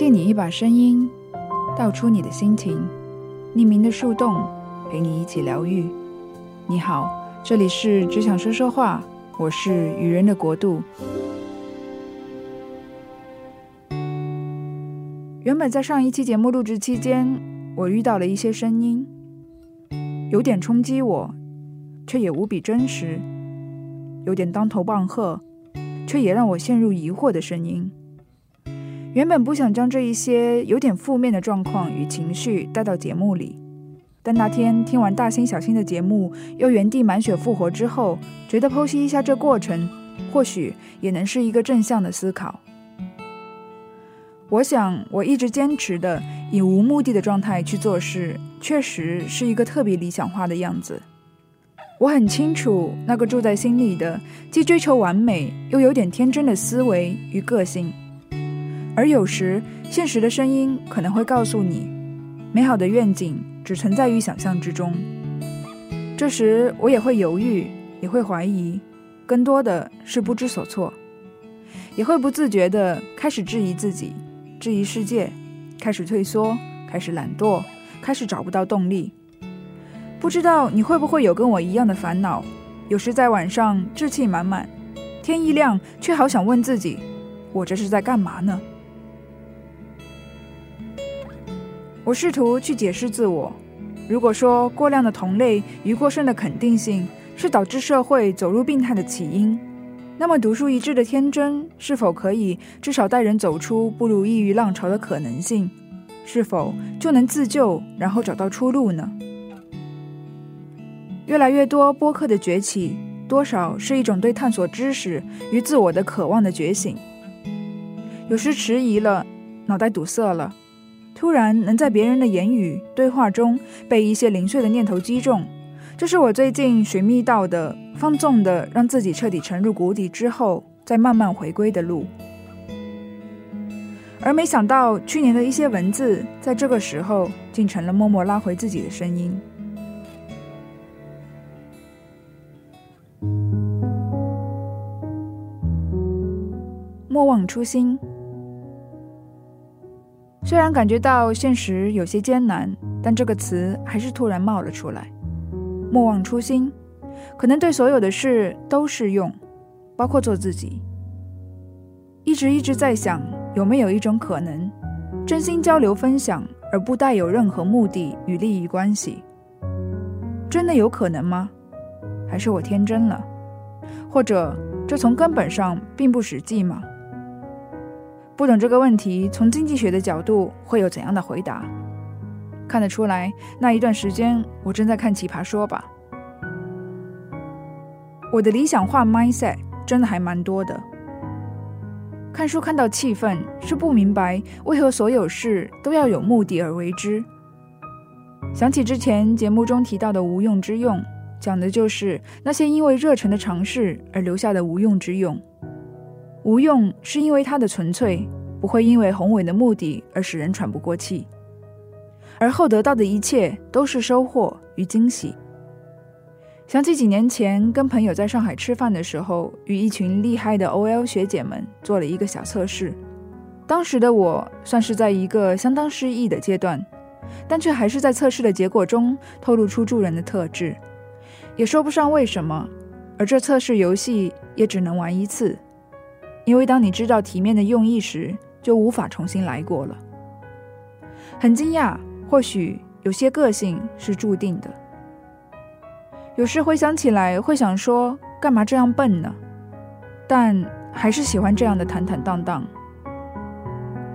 借你一把声音，道出你的心情。匿名的树洞，陪你一起疗愈。你好，这里是只想说说话，我是愚人的国度。原本在上一期节目录制期间，我遇到了一些声音，有点冲击我，却也无比真实；有点当头棒喝，却也让我陷入疑惑的声音。原本不想将这一些有点负面的状况与情绪带到节目里，但那天听完大星小星的节目，又原地满血复活之后，觉得剖析一下这过程，或许也能是一个正向的思考。我想，我一直坚持的以无目的的状态去做事，确实是一个特别理想化的样子。我很清楚那个住在心里的，既追求完美又有点天真的思维与个性。而有时，现实的声音可能会告诉你，美好的愿景只存在于想象之中。这时，我也会犹豫，也会怀疑，更多的是不知所措，也会不自觉地开始质疑自己，质疑世界，开始退缩，开始懒惰，开始找不到动力。不知道你会不会有跟我一样的烦恼？有时在晚上志气满满，天一亮却好想问自己：我这是在干嘛呢？我试图去解释自我。如果说过量的同类与过剩的肯定性是导致社会走入病态的起因，那么独树一帜的天真是否可以至少带人走出步入抑郁浪潮的可能性？是否就能自救，然后找到出路呢？越来越多播客的崛起，多少是一种对探索知识与自我的渴望的觉醒。有时迟疑了，脑袋堵塞了。突然能在别人的言语对话中被一些零碎的念头击中，这是我最近寻觅到的放纵的让自己彻底沉入谷底之后再慢慢回归的路。而没想到去年的一些文字，在这个时候竟成了默默拉回自己的声音。莫忘初心。虽然感觉到现实有些艰难，但这个词还是突然冒了出来。莫忘初心，可能对所有的事都适用，包括做自己。一直一直在想，有没有一种可能，真心交流分享，而不带有任何目的与利益关系？真的有可能吗？还是我天真了？或者这从根本上并不实际吗？不懂这个问题，从经济学的角度会有怎样的回答？看得出来，那一段时间我正在看《奇葩说》吧。我的理想化 mindset 真的还蛮多的。看书看到气愤，是不明白为何所有事都要有目的而为之。想起之前节目中提到的无用之用，讲的就是那些因为热忱的尝试而留下的无用之用。无用是因为它的纯粹，不会因为宏伟的目的而使人喘不过气，而后得到的一切都是收获与惊喜。想起几年前跟朋友在上海吃饭的时候，与一群厉害的 OL 学姐们做了一个小测试。当时的我算是在一个相当失意的阶段，但却还是在测试的结果中透露出助人的特质，也说不上为什么。而这测试游戏也只能玩一次。因为当你知道体面的用意时，就无法重新来过了。很惊讶，或许有些个性是注定的。有时回想起来，会想说，干嘛这样笨呢？但还是喜欢这样的坦坦荡荡。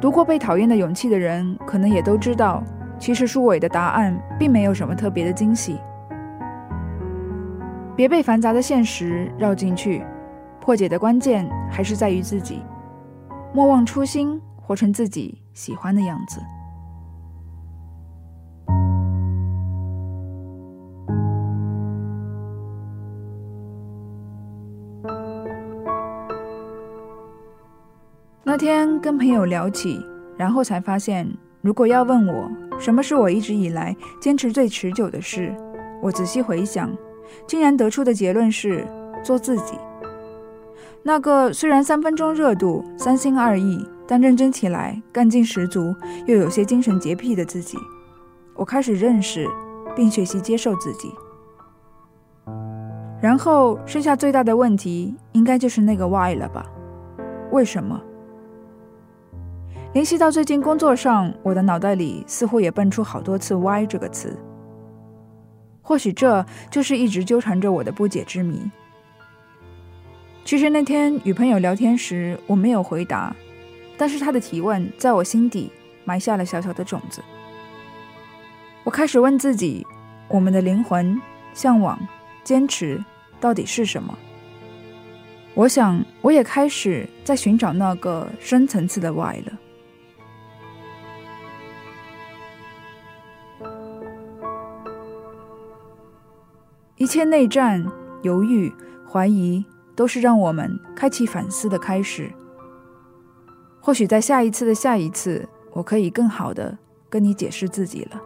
读过《被讨厌的勇气》的人，可能也都知道，其实书尾的答案并没有什么特别的惊喜。别被繁杂的现实绕进去。破解的关键还是在于自己，莫忘初心，活成自己喜欢的样子。那天跟朋友聊起，然后才发现，如果要问我什么是我一直以来坚持最持久的事，我仔细回想，竟然得出的结论是做自己。那个虽然三分钟热度、三心二意，但认真起来，干劲十足，又有些精神洁癖的自己，我开始认识并学习接受自己。然后剩下最大的问题，应该就是那个 why 了吧？为什么？联系到最近工作上，我的脑袋里似乎也蹦出好多次 why 这个词。或许这就是一直纠缠着我的不解之谜。其实那天与朋友聊天时，我没有回答。但是他的提问在我心底埋下了小小的种子。我开始问自己：我们的灵魂、向往、坚持到底是什么？我想，我也开始在寻找那个深层次的 why 了。一切内战、犹豫、怀疑，都是让我们开启反思的开始。或许在下一次的下一次，我可以更好的跟你解释自己了。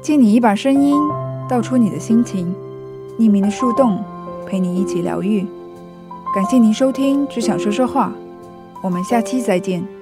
借你一把声音，道出你的心情，匿名的树洞，陪你一起疗愈。感谢您收听《只想说说话》，我们下期再见。